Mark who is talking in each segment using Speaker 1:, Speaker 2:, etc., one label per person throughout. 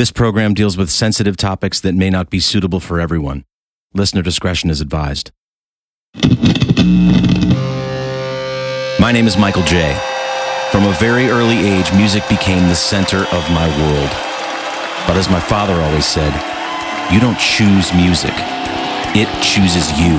Speaker 1: This program deals with sensitive topics that may not be suitable for everyone. Listener discretion is advised. My name is Michael J. From a very early age, music became the center of my world. But as my father always said, you don't choose music, it chooses you.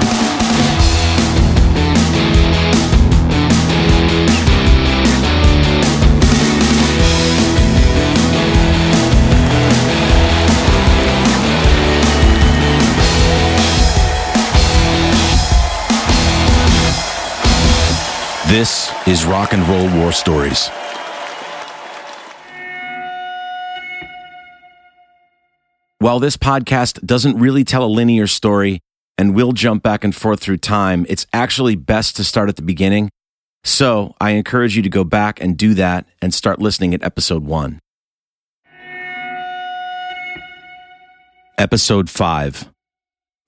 Speaker 1: This is Rock and Roll War Stories. While this podcast doesn't really tell a linear story and will jump back and forth through time, it's actually best to start at the beginning. So I encourage you to go back and do that and start listening at episode one. Episode 5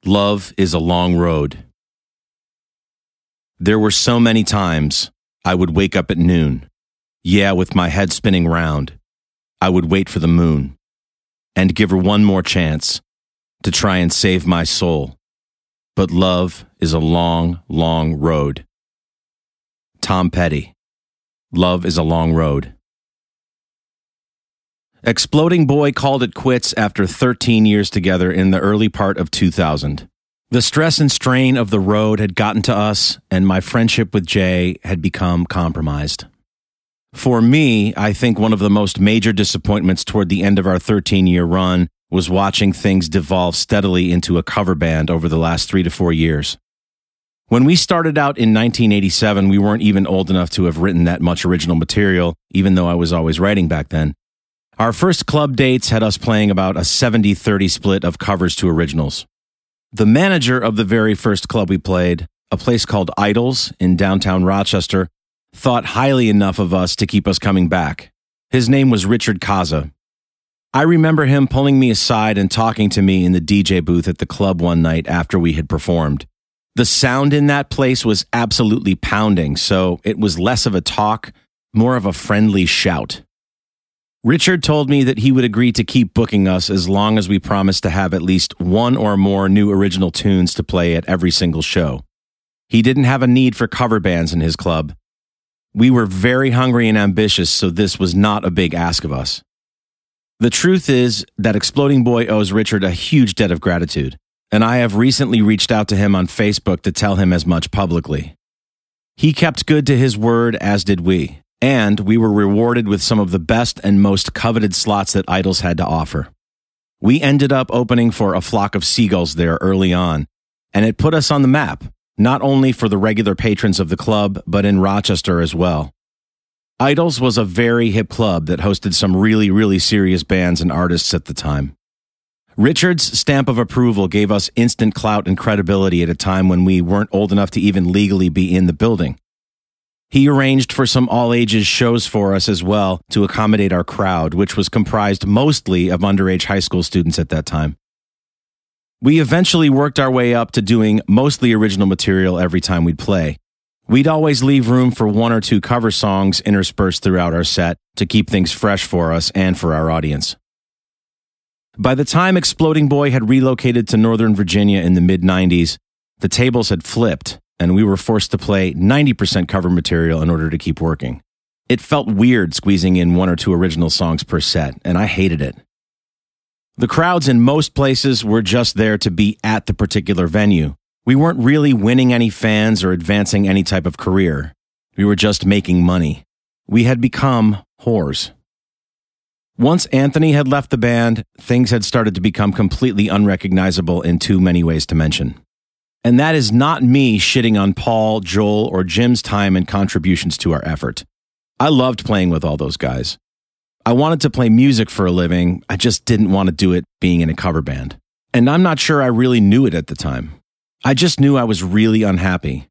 Speaker 1: Love is a Long Road. There were so many times I would wake up at noon. Yeah, with my head spinning round. I would wait for the moon and give her one more chance to try and save my soul. But love is a long, long road. Tom Petty. Love is a long road. Exploding Boy called it quits after 13 years together in the early part of 2000. The stress and strain of the road had gotten to us, and my friendship with Jay had become compromised. For me, I think one of the most major disappointments toward the end of our 13 year run was watching things devolve steadily into a cover band over the last three to four years. When we started out in 1987, we weren't even old enough to have written that much original material, even though I was always writing back then. Our first club dates had us playing about a 70 30 split of covers to originals. The manager of the very first club we played, a place called Idols in downtown Rochester, thought highly enough of us to keep us coming back. His name was Richard Kaza. I remember him pulling me aside and talking to me in the DJ booth at the club one night after we had performed. The sound in that place was absolutely pounding, so it was less of a talk, more of a friendly shout. Richard told me that he would agree to keep booking us as long as we promised to have at least one or more new original tunes to play at every single show. He didn't have a need for cover bands in his club. We were very hungry and ambitious, so this was not a big ask of us. The truth is that Exploding Boy owes Richard a huge debt of gratitude, and I have recently reached out to him on Facebook to tell him as much publicly. He kept good to his word, as did we and we were rewarded with some of the best and most coveted slots that Idols had to offer. We ended up opening for a flock of seagulls there early on, and it put us on the map, not only for the regular patrons of the club, but in Rochester as well. Idols was a very hip club that hosted some really, really serious bands and artists at the time. Richard's stamp of approval gave us instant clout and credibility at a time when we weren't old enough to even legally be in the building. He arranged for some all ages shows for us as well to accommodate our crowd, which was comprised mostly of underage high school students at that time. We eventually worked our way up to doing mostly original material every time we'd play. We'd always leave room for one or two cover songs interspersed throughout our set to keep things fresh for us and for our audience. By the time Exploding Boy had relocated to Northern Virginia in the mid 90s, the tables had flipped and we were forced to play 90% cover material in order to keep working. It felt weird squeezing in one or two original songs per set, and I hated it. The crowds in most places were just there to be at the particular venue. We weren't really winning any fans or advancing any type of career. We were just making money. We had become whores. Once Anthony had left the band, things had started to become completely unrecognizable in too many ways to mention. And that is not me shitting on Paul, Joel, or Jim's time and contributions to our effort. I loved playing with all those guys. I wanted to play music for a living. I just didn't want to do it being in a cover band. And I'm not sure I really knew it at the time. I just knew I was really unhappy.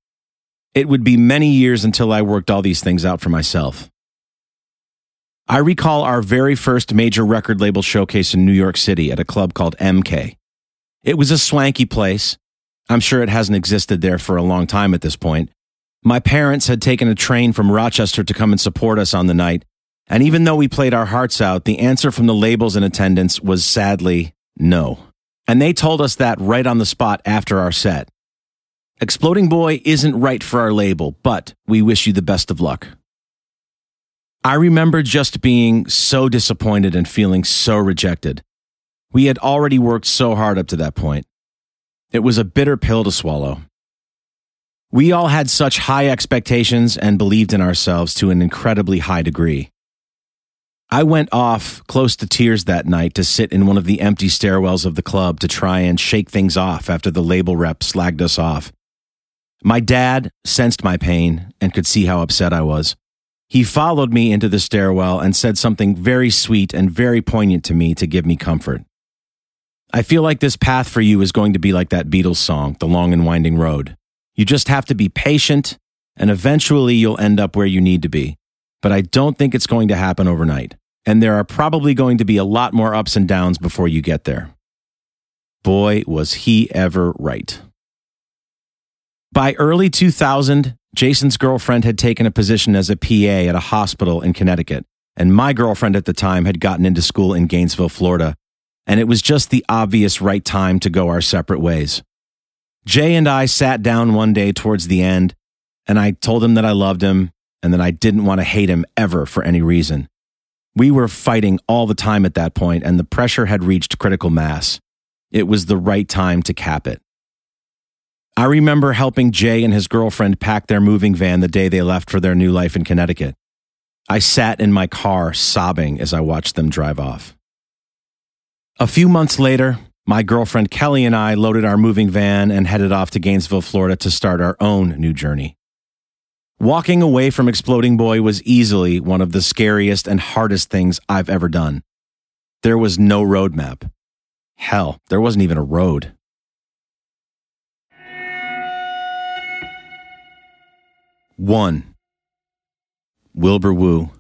Speaker 1: It would be many years until I worked all these things out for myself. I recall our very first major record label showcase in New York City at a club called MK. It was a swanky place, I'm sure it hasn't existed there for a long time at this point. My parents had taken a train from Rochester to come and support us on the night, And even though we played our hearts out, the answer from the labels in attendance was sadly no. And they told us that right on the spot after our set. Exploding Boy isn't right for our label, but we wish you the best of luck. I remember just being so disappointed and feeling so rejected. We had already worked so hard up to that point. It was a bitter pill to swallow. We all had such high expectations and believed in ourselves to an incredibly high degree. I went off close to tears that night to sit in one of the empty stairwells of the club to try and shake things off after the label rep slagged us off. My dad sensed my pain and could see how upset I was. He followed me into the stairwell and said something very sweet and very poignant to me to give me comfort. I feel like this path for you is going to be like that Beatles song, The Long and Winding Road. You just have to be patient, and eventually you'll end up where you need to be. But I don't think it's going to happen overnight and there are probably going to be a lot more ups and downs before you get there. Boy, was he ever right. By early 2000, Jason's girlfriend had taken a position as a PA at a hospital in Connecticut, and my girlfriend at the time had gotten into school in Gainesville, Florida, and it was just the obvious right time to go our separate ways. Jay and I sat down one day towards the end, and I told him that I loved him and that I didn't want to hate him ever for any reason. We were fighting all the time at that point, and the pressure had reached critical mass. It was the right time to cap it. I remember helping Jay and his girlfriend pack their moving van the day they left for their new life in Connecticut. I sat in my car sobbing as I watched them drive off. A few months later, my girlfriend Kelly and I loaded our moving van and headed off to Gainesville, Florida to start our own new journey. Walking away from Exploding Boy was easily one of the scariest and hardest things I've ever done. There was no roadmap. Hell, there wasn't even a road. One. Wilbur Woo.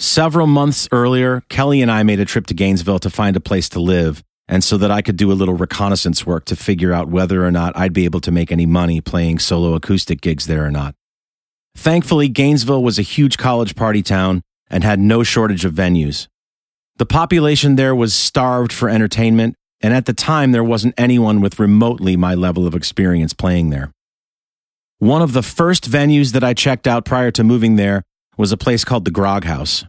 Speaker 1: Several months earlier, Kelly and I made a trip to Gainesville to find a place to live and so that I could do a little reconnaissance work to figure out whether or not I'd be able to make any money playing solo acoustic gigs there or not. Thankfully, Gainesville was a huge college party town and had no shortage of venues. The population there was starved for entertainment, and at the time, there wasn't anyone with remotely my level of experience playing there. One of the first venues that I checked out prior to moving there was a place called the Grog House.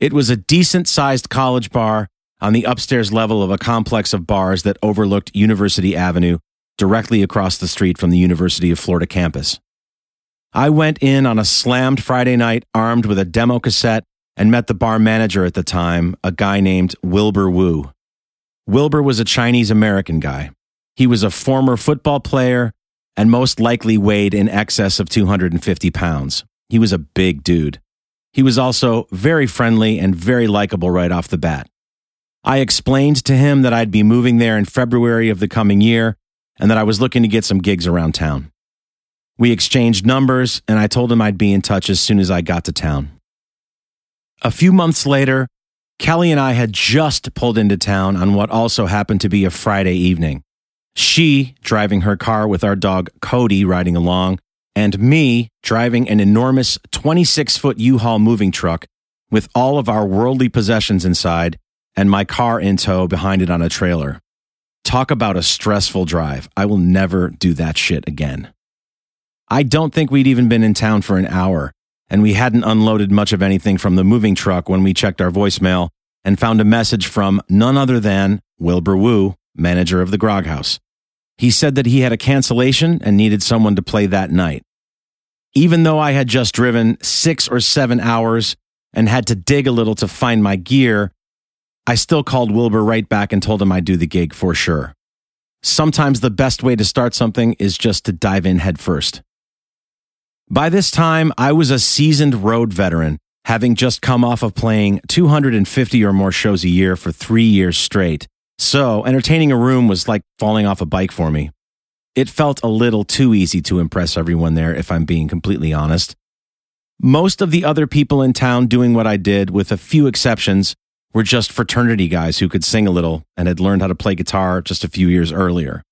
Speaker 1: It was a decent sized college bar on the upstairs level of a complex of bars that overlooked University Avenue, directly across the street from the University of Florida campus. I went in on a slammed Friday night armed with a demo cassette and met the bar manager at the time, a guy named Wilbur Woo. Wilbur was a Chinese American guy. He was a former football player and most likely weighed in excess of 250 pounds. He was a big dude. He was also very friendly and very likable right off the bat. I explained to him that I'd be moving there in February of the coming year and that I was looking to get some gigs around town. We exchanged numbers, and I told him I'd be in touch as soon as I got to town. A few months later, Kelly and I had just pulled into town on what also happened to be a Friday evening. She driving her car with our dog Cody riding along, and me driving an enormous 26 foot U Haul moving truck with all of our worldly possessions inside and my car in tow behind it on a trailer. Talk about a stressful drive. I will never do that shit again. I don't think we'd even been in town for an hour, and we hadn't unloaded much of anything from the moving truck when we checked our voicemail and found a message from none other than Wilbur Woo, manager of the Grog House. He said that he had a cancellation and needed someone to play that night. Even though I had just driven six or seven hours and had to dig a little to find my gear, I still called Wilbur right back and told him I'd do the gig for sure. Sometimes the best way to start something is just to dive in headfirst. By this time, I was a seasoned road veteran, having just come off of playing 250 or more shows a year for three years straight. So, entertaining a room was like falling off a bike for me. It felt a little too easy to impress everyone there, if I'm being completely honest. Most of the other people in town doing what I did, with a few exceptions, were just fraternity guys who could sing a little and had learned how to play guitar just a few years earlier.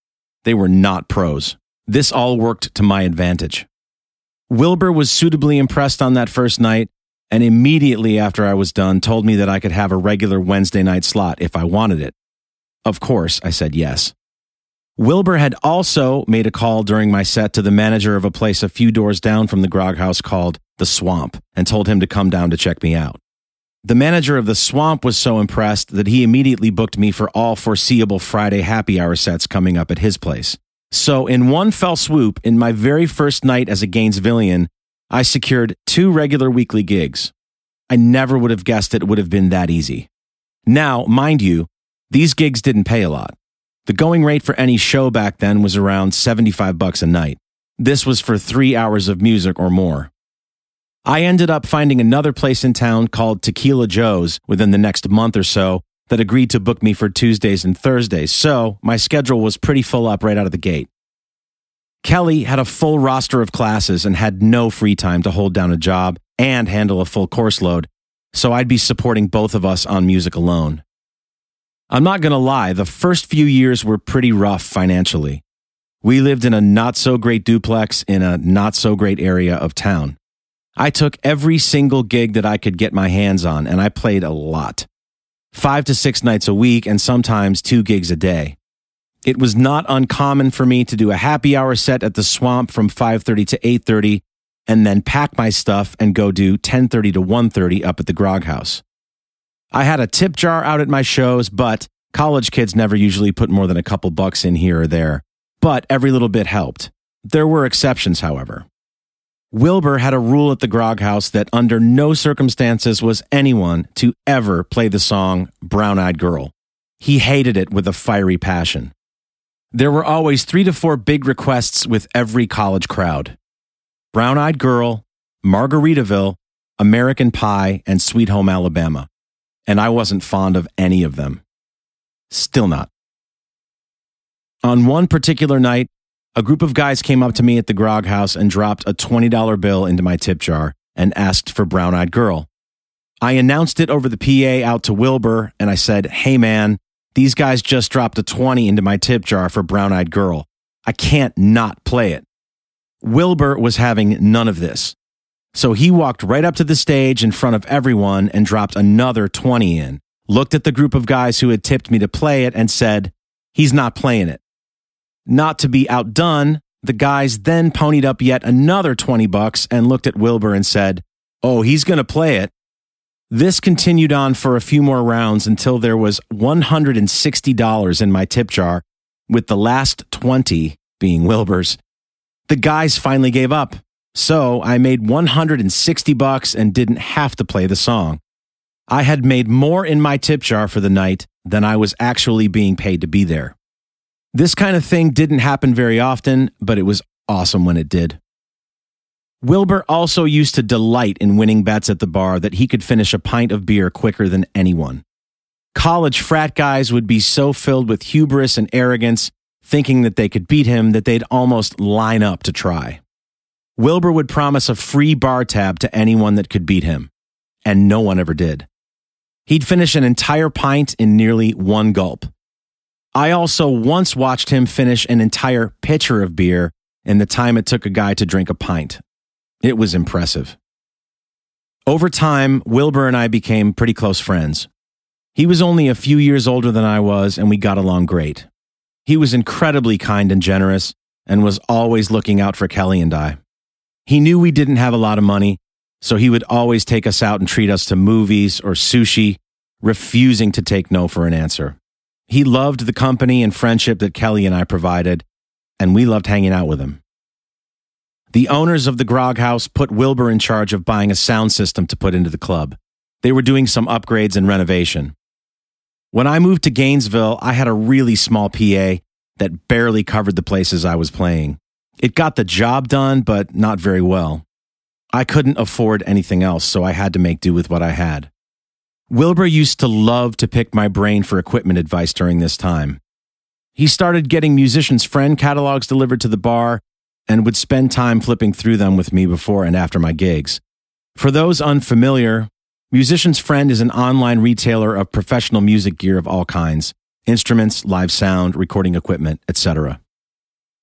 Speaker 1: They were not pros. This all worked to my advantage. Wilbur was suitably impressed on that first night and immediately after I was done told me that I could have a regular Wednesday night slot if I wanted it. Of course, I said yes. Wilbur had also made a call during my set to the manager of a place a few doors down from the grog house called The Swamp and told him to come down to check me out. The manager of The Swamp was so impressed that he immediately booked me for all foreseeable Friday happy hour sets coming up at his place. So, in one fell swoop, in my very first night as a Gainesvillian, I secured two regular weekly gigs. I never would have guessed it would have been that easy. Now, mind you, these gigs didn't pay a lot. The going rate for any show back then was around 75 bucks a night. This was for three hours of music or more. I ended up finding another place in town called Tequila Joe's within the next month or so that agreed to book me for Tuesdays and Thursdays, so my schedule was pretty full up right out of the gate. Kelly had a full roster of classes and had no free time to hold down a job and handle a full course load, so I'd be supporting both of us on music alone. I'm not going to lie, the first few years were pretty rough financially. We lived in a not so great duplex in a not so great area of town. I took every single gig that I could get my hands on, and I played a lot. Five to six nights a week, and sometimes two gigs a day. It was not uncommon for me to do a happy hour set at the swamp from 5:30 to 8:30 and then pack my stuff and go do 10:30 to 1:30 up at the Grog House. I had a tip jar out at my shows, but college kids never usually put more than a couple bucks in here or there. But every little bit helped. There were exceptions, however. Wilbur had a rule at the Grog House that under no circumstances was anyone to ever play the song Brown Eyed Girl. He hated it with a fiery passion. There were always three to four big requests with every college crowd Brown Eyed Girl, Margaritaville, American Pie, and Sweet Home Alabama. And I wasn't fond of any of them. Still not. On one particular night, a group of guys came up to me at the grog house and dropped a $20 bill into my tip jar and asked for Brown Eyed Girl. I announced it over the PA out to Wilbur and I said, Hey man, these guys just dropped a 20 into my tip jar for Brown Eyed Girl. I can't not play it. Wilbur was having none of this. So he walked right up to the stage in front of everyone and dropped another 20 in, looked at the group of guys who had tipped me to play it, and said, He's not playing it. Not to be outdone, the guys then ponied up yet another 20 bucks and looked at Wilbur and said, Oh, he's going to play it. This continued on for a few more rounds until there was $160 in my tip jar, with the last 20 being Wilbur's. The guys finally gave up, so I made 160 bucks and didn't have to play the song. I had made more in my tip jar for the night than I was actually being paid to be there. This kind of thing didn't happen very often, but it was awesome when it did. Wilbur also used to delight in winning bets at the bar that he could finish a pint of beer quicker than anyone. College frat guys would be so filled with hubris and arrogance, thinking that they could beat him, that they'd almost line up to try. Wilbur would promise a free bar tab to anyone that could beat him, and no one ever did. He'd finish an entire pint in nearly one gulp. I also once watched him finish an entire pitcher of beer in the time it took a guy to drink a pint. It was impressive. Over time, Wilbur and I became pretty close friends. He was only a few years older than I was, and we got along great. He was incredibly kind and generous and was always looking out for Kelly and I. He knew we didn't have a lot of money, so he would always take us out and treat us to movies or sushi, refusing to take no for an answer. He loved the company and friendship that Kelly and I provided, and we loved hanging out with him. The owners of the Grog House put Wilbur in charge of buying a sound system to put into the club. They were doing some upgrades and renovation. When I moved to Gainesville, I had a really small PA that barely covered the places I was playing. It got the job done, but not very well. I couldn't afford anything else, so I had to make do with what I had. Wilbur used to love to pick my brain for equipment advice during this time. He started getting Musician's Friend catalogs delivered to the bar and would spend time flipping through them with me before and after my gigs. For those unfamiliar, Musician's Friend is an online retailer of professional music gear of all kinds instruments, live sound, recording equipment, etc.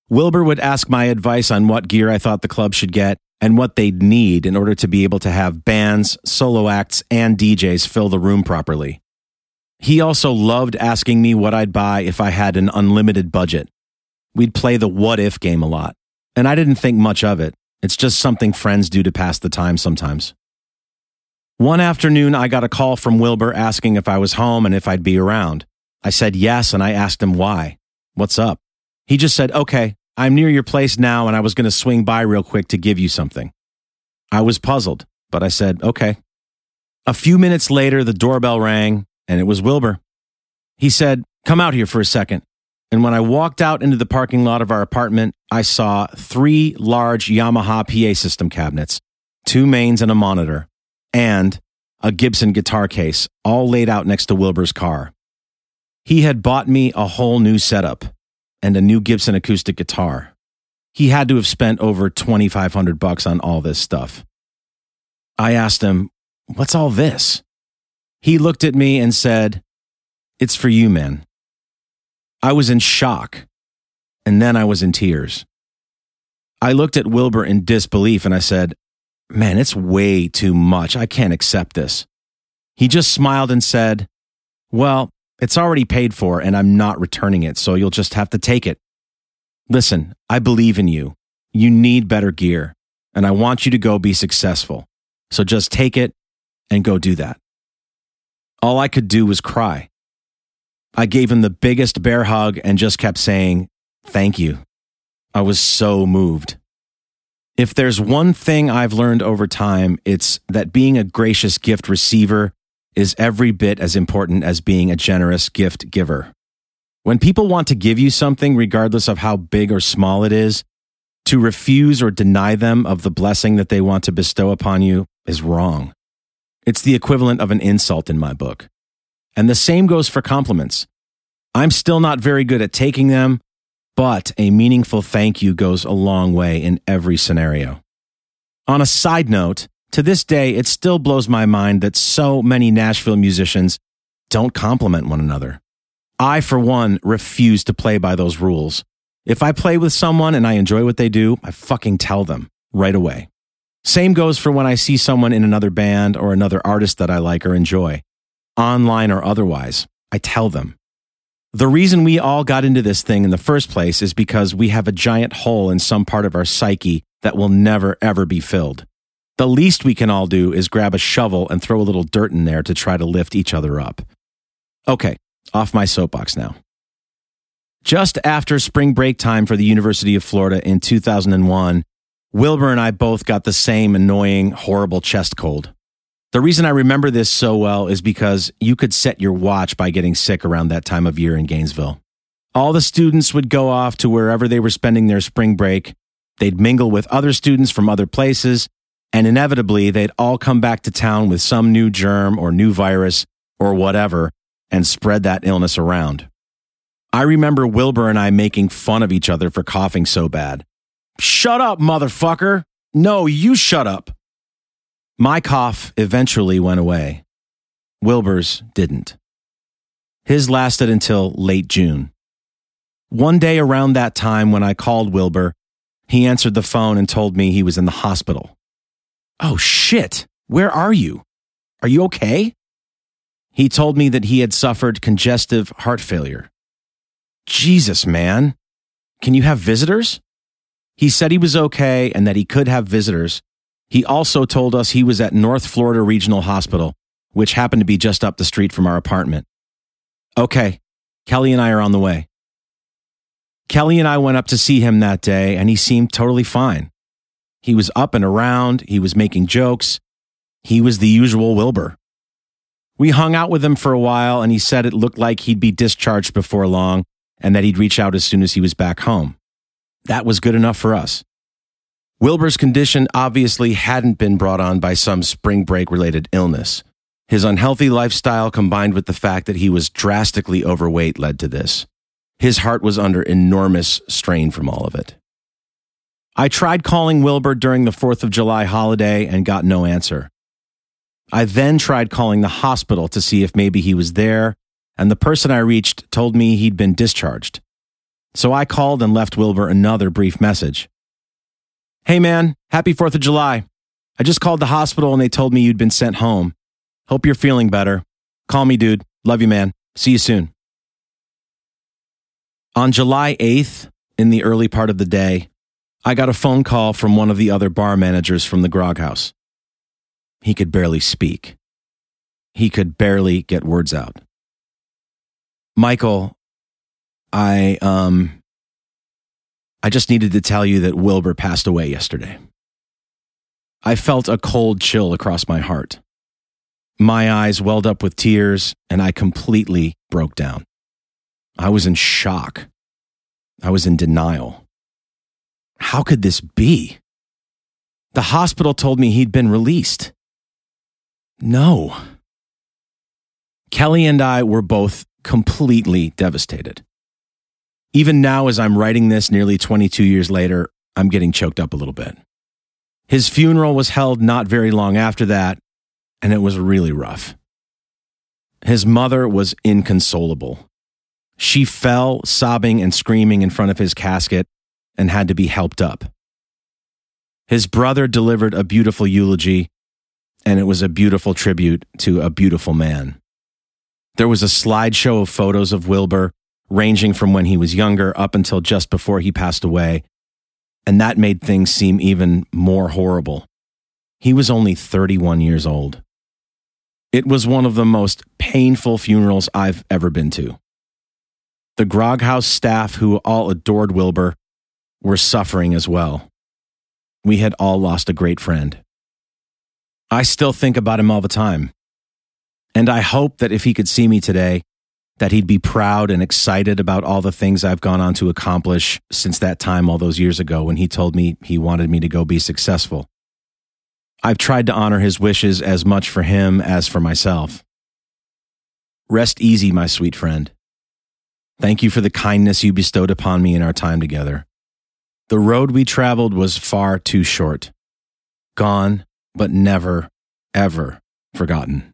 Speaker 1: Wilbur would ask my advice on what gear I thought the club should get, and what they'd need in order to be able to have bands, solo acts, and DJs fill the room properly. He also loved asking me what I'd buy if I had an unlimited budget. We'd play the what if game a lot, and I didn't think much of it. It's just something friends do to pass the time sometimes. One afternoon, I got a call from Wilbur asking if I was home and if I'd be around. I said yes, and I asked him why. What's up? He just said, okay, I'm near your place now, and I was going to swing by real quick to give you something. I was puzzled, but I said, okay. A few minutes later, the doorbell rang, and it was Wilbur. He said, Come out here for a second. And when I walked out into the parking lot of our apartment, I saw three large Yamaha PA system cabinets, two mains and a monitor, and a Gibson guitar case, all laid out next to Wilbur's car. He had bought me a whole new setup and a new Gibson acoustic guitar. He had to have spent over 2500 bucks on all this stuff. I asked him, "What's all this?" He looked at me and said, "It's for you, man." I was in shock, and then I was in tears. I looked at Wilbur in disbelief and I said, Man, it's way too much. I can't accept this. He just smiled and said, Well, it's already paid for and I'm not returning it, so you'll just have to take it. Listen, I believe in you. You need better gear, and I want you to go be successful. So just take it and go do that. All I could do was cry. I gave him the biggest bear hug and just kept saying, Thank you. I was so moved. If there's one thing I've learned over time, it's that being a gracious gift receiver is every bit as important as being a generous gift giver. When people want to give you something, regardless of how big or small it is, to refuse or deny them of the blessing that they want to bestow upon you is wrong. It's the equivalent of an insult in my book. And the same goes for compliments. I'm still not very good at taking them, but a meaningful thank you goes a long way in every scenario. On a side note, to this day, it still blows my mind that so many Nashville musicians don't compliment one another. I, for one, refuse to play by those rules. If I play with someone and I enjoy what they do, I fucking tell them right away. Same goes for when I see someone in another band or another artist that I like or enjoy, online or otherwise. I tell them. The reason we all got into this thing in the first place is because we have a giant hole in some part of our psyche that will never, ever be filled. The least we can all do is grab a shovel and throw a little dirt in there to try to lift each other up. Okay, off my soapbox now. Just after spring break time for the University of Florida in 2001, Wilbur and I both got the same annoying, horrible chest cold. The reason I remember this so well is because you could set your watch by getting sick around that time of year in Gainesville. All the students would go off to wherever they were spending their spring break. They'd mingle with other students from other places, and inevitably they'd all come back to town with some new germ or new virus or whatever and spread that illness around. I remember Wilbur and I making fun of each other for coughing so bad. Shut up, motherfucker! No, you shut up! My cough eventually went away. Wilbur's didn't. His lasted until late June. One day around that time when I called Wilbur, he answered the phone and told me he was in the hospital. Oh shit, where are you? Are you okay? He told me that he had suffered congestive heart failure. Jesus, man. Can you have visitors? He said he was okay and that he could have visitors. He also told us he was at North Florida Regional Hospital, which happened to be just up the street from our apartment. Okay, Kelly and I are on the way. Kelly and I went up to see him that day, and he seemed totally fine. He was up and around. He was making jokes. He was the usual Wilbur. We hung out with him for a while, and he said it looked like he'd be discharged before long and that he'd reach out as soon as he was back home. That was good enough for us. Wilbur's condition obviously hadn't been brought on by some spring break related illness. His unhealthy lifestyle combined with the fact that he was drastically overweight led to this. His heart was under enormous strain from all of it. I tried calling Wilbur during the 4th of July holiday and got no answer. I then tried calling the hospital to see if maybe he was there, and the person I reached told me he'd been discharged. So I called and left Wilbur another brief message. Hey man, happy 4th of July. I just called the hospital and they told me you'd been sent home. Hope you're feeling better. Call me, dude. Love you, man. See you soon. On July 8th, in the early part of the day, I got a phone call from one of the other bar managers from the grog house. He could barely speak. He could barely get words out. Michael, I, um, I just needed to tell you that Wilbur passed away yesterday. I felt a cold chill across my heart. My eyes welled up with tears, and I completely broke down. I was in shock. I was in denial. How could this be? The hospital told me he'd been released. No. Kelly and I were both completely devastated. Even now, as I'm writing this nearly 22 years later, I'm getting choked up a little bit. His funeral was held not very long after that, and it was really rough. His mother was inconsolable. She fell sobbing and screaming in front of his casket and had to be helped up. His brother delivered a beautiful eulogy, and it was a beautiful tribute to a beautiful man. There was a slideshow of photos of Wilbur, ranging from when he was younger up until just before he passed away, and that made things seem even more horrible. He was only 31 years old. It was one of the most painful funerals I've ever been to. The Grog House staff, who all adored Wilbur, were suffering as well. We had all lost a great friend. I still think about him all the time. And I hope that if he could see me today, that he'd be proud and excited about all the things I've gone on to accomplish since that time all those years ago when he told me he wanted me to go be successful. I've tried to honor his wishes as much for him as for myself. Rest easy, my sweet friend. Thank you for the kindness you bestowed upon me in our time together. The road we traveled was far too short. Gone, but never, ever forgotten.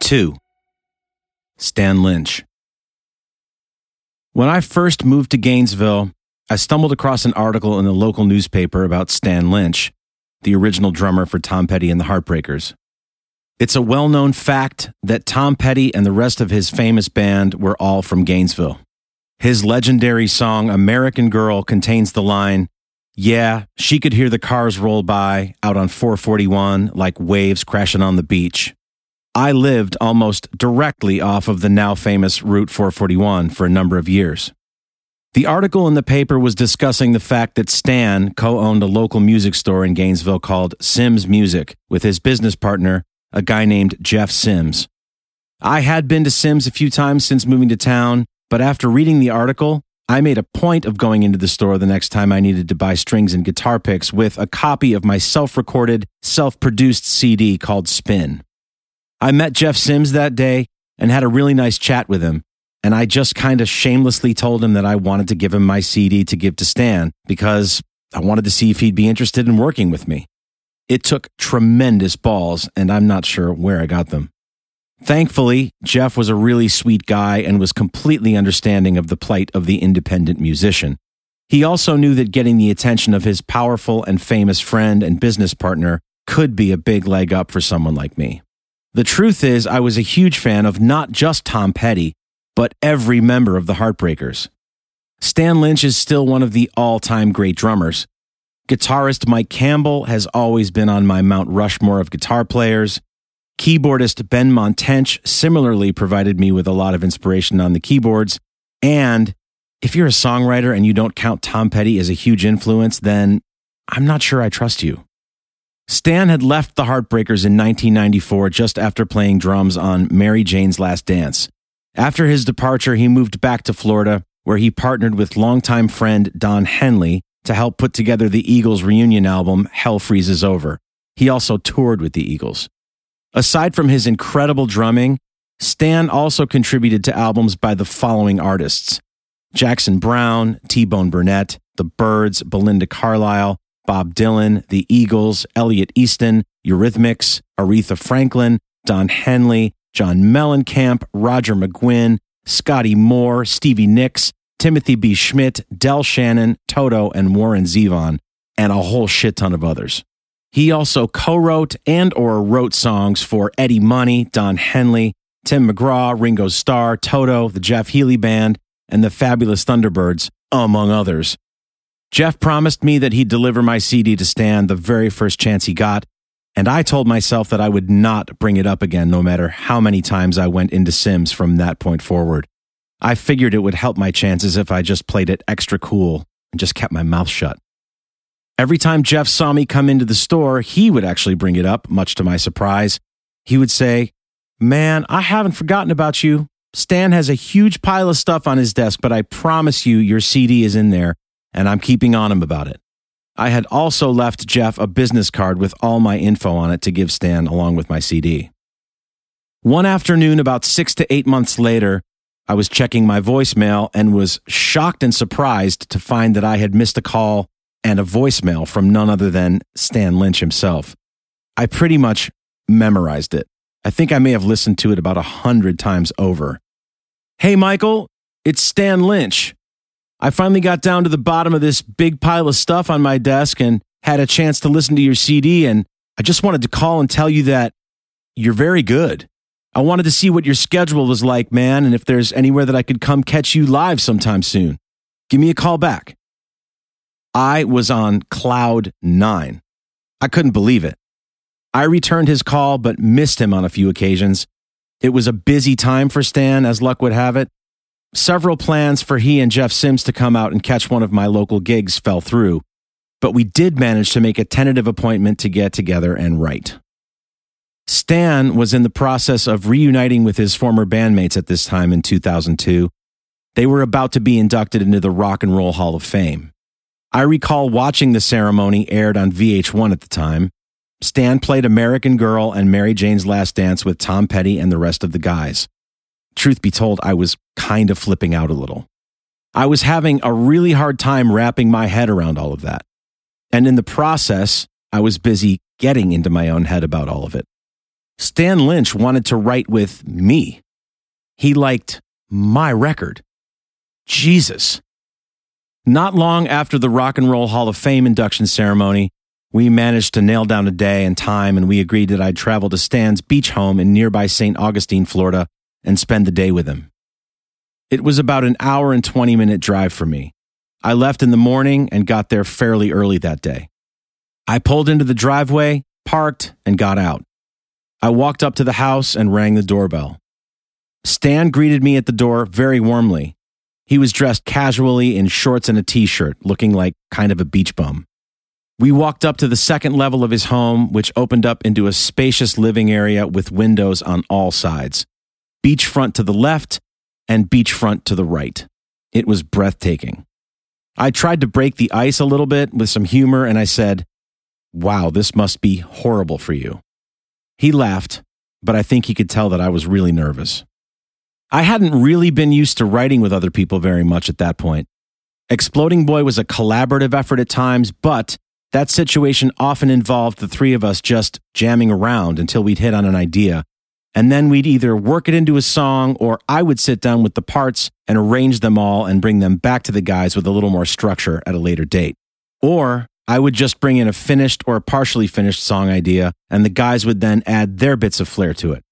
Speaker 1: Two, Stan Lynch. When I first moved to Gainesville, I stumbled across an article in the local newspaper about Stan Lynch, the original drummer for Tom Petty and the Heartbreakers. It's a well known fact that Tom Petty and the rest of his famous band were all from Gainesville. His legendary song American Girl contains the line, Yeah, she could hear the cars roll by out on 441 like waves crashing on the beach. I lived almost directly off of the now famous Route 441 for a number of years. The article in the paper was discussing the fact that Stan co owned a local music store in Gainesville called Sims Music with his business partner, a guy named Jeff Sims. I had been to Sims a few times since moving to town, but after reading the article, I made a point of going into the store the next time I needed to buy strings and guitar picks with a copy of my self recorded, self produced CD called Spin. I met Jeff Sims that day and had a really nice chat with him, and I just kind of shamelessly told him that I wanted to give him my CD to give to Stan because I wanted to see if he'd be interested in working with me. It took tremendous balls, and I'm not sure where I got them. Thankfully, Jeff was a really sweet guy and was completely understanding of the plight of the independent musician. He also knew that getting the attention of his powerful and famous friend and business partner could be a big leg up for someone like me. The truth is, I was a huge fan of not just Tom Petty, but every member of the Heartbreakers. Stan Lynch is still one of the all time great drummers, Guitarist Mike Campbell has always been on my Mount Rushmore of guitar players. Keyboardist Benmont Tench similarly provided me with a lot of inspiration on the keyboards. And if you're a songwriter and you don't count Tom Petty as a huge influence, then I'm not sure I trust you. Stan had left the Heartbreakers in 1994 just after playing drums on Mary Jane's Last Dance. After his departure, he moved back to Florida, where he partnered with longtime friend Don Henley to help put together the Eagles' reunion album, Hell Freezes Over. He also toured with the Eagles. Aside from his incredible drumming, Stan also contributed to albums by the following artists Jackson Browne, T Bone Burnett, The Byrds, Belinda Carlisle, Bob Dylan, The Eagles, Elliot Easton, Eurythmics, Aretha Franklin, Don Henley, John Mellencamp, Roger McGuinn, Scotty Moore, Stevie Nicks, Timothy B. Schmit, Del Shannon, Toto, and Warren Zevon, and a whole shit ton of others. He also co-wrote and or wrote songs for Eddie Money, Don Henley, Tim McGraw, Ringo Starr, Toto, the Jeff Healey Band, and the Fabulous Thunderbirds, among others. Jeff promised me that he'd deliver my CD to Stan the very first chance he got, and I told myself that I would not bring it up again no matter how many times I went into Sims from that point forward. I figured it would help my chances if I just played it extra cool and just kept my mouth shut. Every time Jeff saw me come into the store, he would actually bring it up, much to my surprise. He would say, Man, I haven't forgotten about you. Stan has a huge pile of stuff on his desk, but I promise you your CD is in there, and I'm keeping on him about it. I had also left Jeff a business card with all my info on it to give Stan along with my CD. One afternoon, about six to eight months later, I was checking my voicemail and was shocked and surprised to find that I had missed a call and a voicemail from none other than Stan Lynch himself. I pretty much memorized it. I think I may have listened to it about a hundred times over. Hey, Michael, it's Stan Lynch. I finally got down to the bottom of this big pile of stuff on my desk and had a chance to listen to your CD. And I just wanted to call and tell you that you're very good. I wanted to see what your schedule was like, man, and if there's anywhere that I could come catch you live sometime soon. Give me a call back. I was on cloud nine. I couldn't believe it. I returned his call, but missed him on a few occasions. It was a busy time for Stan, as luck would have it. Several plans for he and Jeff Sims to come out and catch one of my local gigs fell through, but we did manage to make a tentative appointment to get together and write. Stan was in the process of reuniting with his former bandmates at this time in 2002. They were about to be inducted into the Rock and Roll Hall of Fame. I recall watching the ceremony aired on VH1 at the time. Stan played American Girl and Mary Jane's Last Dance with Tom Petty and the rest of the guys. Truth be told, I was kind of flipping out a little. I was having a really hard time wrapping my head around all of that. And in the process, I was busy getting into my own head about all of it. Stan Lynch wanted to write with me. He liked my record. Jesus. Not long after the Rock and Roll Hall of Fame induction ceremony, we managed to nail down a day and time, and we agreed that I'd travel to Stan's beach home in nearby St. Augustine, Florida, and spend the day with him. It was about an hour and 20 minute drive for me. I left in the morning and got there fairly early that day. I pulled into the driveway, parked, and got out. I walked up to the house and rang the doorbell. Stan greeted me at the door very warmly. He was dressed casually in shorts and a t shirt, looking like kind of a beach bum. We walked up to the second level of his home, which opened up into a spacious living area with windows on all sides beachfront to the left and beachfront to the right. It was breathtaking. I tried to break the ice a little bit with some humor and I said, Wow, this must be horrible for you. He laughed, but I think he could tell that I was really nervous. I hadn't really been used to writing with other people very much at that point. Exploding Boy was a collaborative effort at times, but that situation often involved the three of us just jamming around until we'd hit on an idea. And then we'd either work it into a song or I would sit down with the parts and arrange them all and bring them back to the guys with a little more structure at a later date. Or I would just bring in a finished or a partially finished song idea and the guys would then add their bits of flair to it.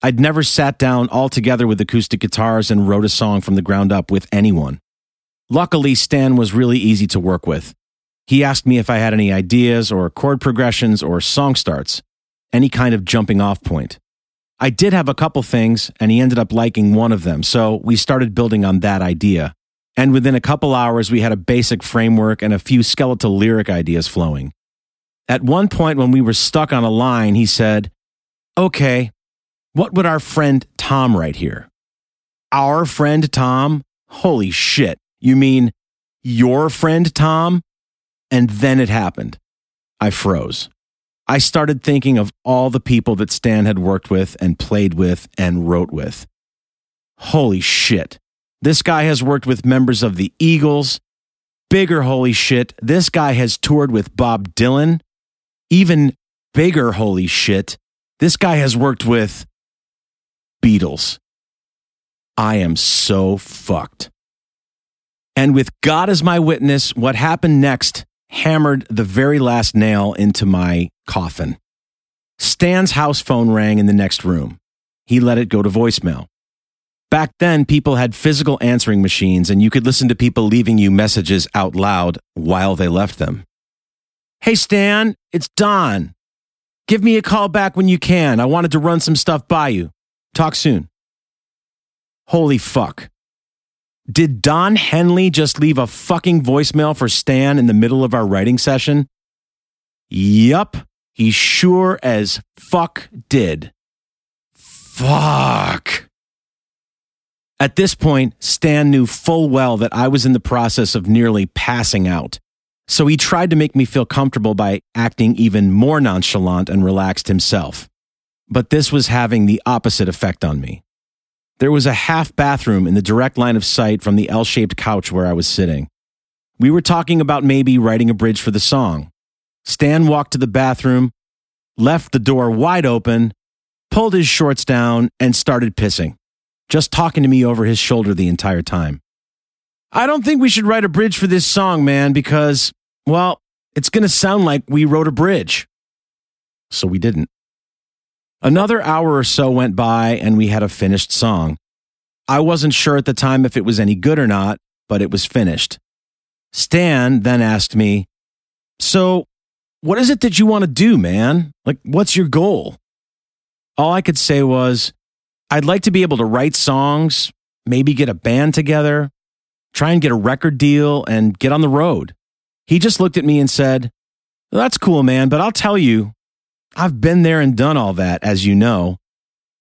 Speaker 1: I'd never sat down all together with acoustic guitars and wrote a song from the ground up with anyone. Luckily, Stan was really easy to work with. He asked me if I had any ideas or chord progressions or song starts, any kind of jumping off point. I did have a couple things, and he ended up liking one of them, so we started building on that idea. And within a couple hours, we had a basic framework and a few skeletal lyric ideas flowing. At one point, when we were stuck on a line, he said, Okay, what would our friend Tom write here? Our friend Tom? Holy shit. You mean your friend Tom? And then it happened. I froze. I started thinking of all the people that Stan had worked with and played with and wrote with. Holy shit. This guy has worked with members of the Eagles. Bigger holy shit. This guy has toured with Bob Dylan. Even bigger holy shit. This guy has worked with Beatles. I am so fucked. And with God as my witness, what happened next hammered the very last nail into my coffin. Stan's house phone rang in the next room. He let it go to voicemail. Back then, people had physical answering machines, and you could listen to people leaving you messages out loud while they left them. Hey, Stan, it's Don. Give me a call back when you can. I wanted to run some stuff by you. Talk soon. Holy fuck. Did Don Henley just leave a fucking voicemail for Stan in the middle of our writing session? Yup, he sure as fuck did. Fuck. At this point, Stan knew full well that I was in the process of nearly passing out. So he tried to make me feel comfortable by acting even more nonchalant and relaxed himself. But this was having the opposite effect on me. There was a half bathroom in the direct line of sight from the L shaped couch where I was sitting. We were talking about maybe writing a bridge for the song. Stan walked to the bathroom, left the door wide open, pulled his shorts down, and started pissing just talking to me over his shoulder the entire time. I don't think we should write a bridge for this song, man, because, well, it's going to sound like we wrote a bridge. So we didn't. Another hour or so went by and we had a finished song. I wasn't sure at the time if it was any good or not, but it was finished. Stan then asked me, So, what is it that you want to do, man? Like, what's your goal? All I could say was, I'd like to be able to write songs, maybe get a band together, try and get a record deal, and get on the road. He just looked at me and said, That's cool, man, but I'll tell you, I've been there and done all that, as you know.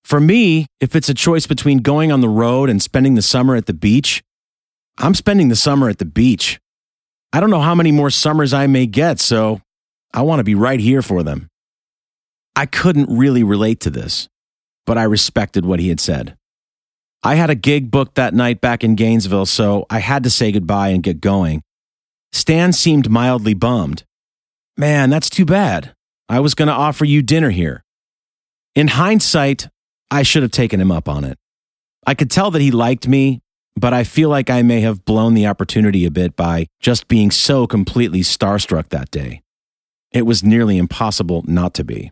Speaker 1: For me, if it's a choice between going on the road and spending the summer at the beach, I'm spending the summer at the beach. I don't know how many more summers I may get, so I want to be right here for them. I couldn't really relate to this but I respected what he had said. I had a gig booked that night back in Gainesville, so I had to say goodbye and get going. Stan seemed mildly bummed. Man, that's too bad. I was going to offer you dinner here. In hindsight, I should have taken him up on it. I could tell that he liked me, but I feel like I may have blown the opportunity a bit by just being so completely starstruck that day. It was nearly impossible not to be.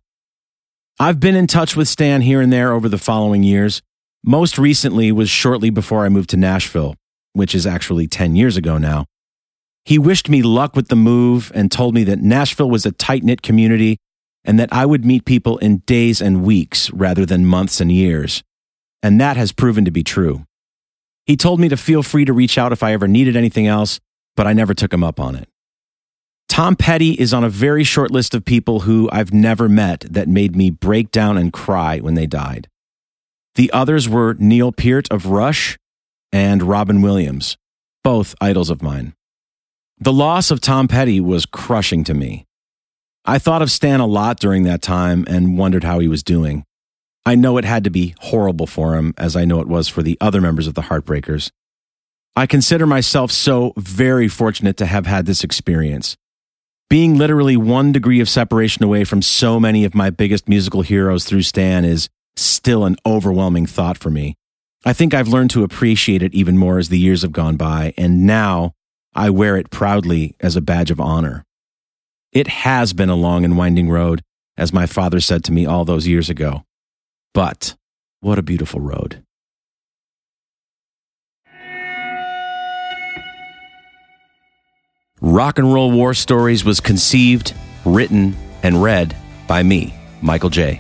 Speaker 1: I've been in touch with Stan here and there over the following years. Most recently was shortly before I moved to Nashville, which is actually 10 years ago now. He wished me luck with the move and told me that Nashville was a tight knit community and that I would meet people in days and weeks rather than months and years. And that has proven to be true. He told me to feel free to reach out if I ever needed anything else, but I never took him up on it. Tom Petty is on a very short list of people who I've never met that made me break down and cry when they died. The others were Neil Peart of Rush and Robin Williams, both idols of mine. The loss of Tom Petty was crushing to me. I thought of Stan a lot during that time and wondered how he was doing. I know it had to be horrible for him, as I know it was for the other members of the Heartbreakers. I consider myself so very fortunate to have had this experience being literally one degree of separation away from so many of my biggest musical heroes through Stan is still an overwhelming thought for me. I think I've learned to appreciate it even more as the years have gone by, and now I wear it proudly as a badge of honor. It has been a long and winding road, as my father said to me all those years ago. But what a beautiful road. Rock and Roll War Stories was conceived, written, and read by me, Michael J.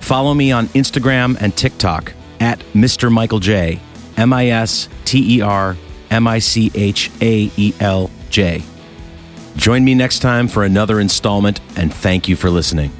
Speaker 1: Follow me on Instagram and TikTok at Mr. Michael J, M I S T E R M I C H A E L J. Join me next time for another installment, and thank you for listening.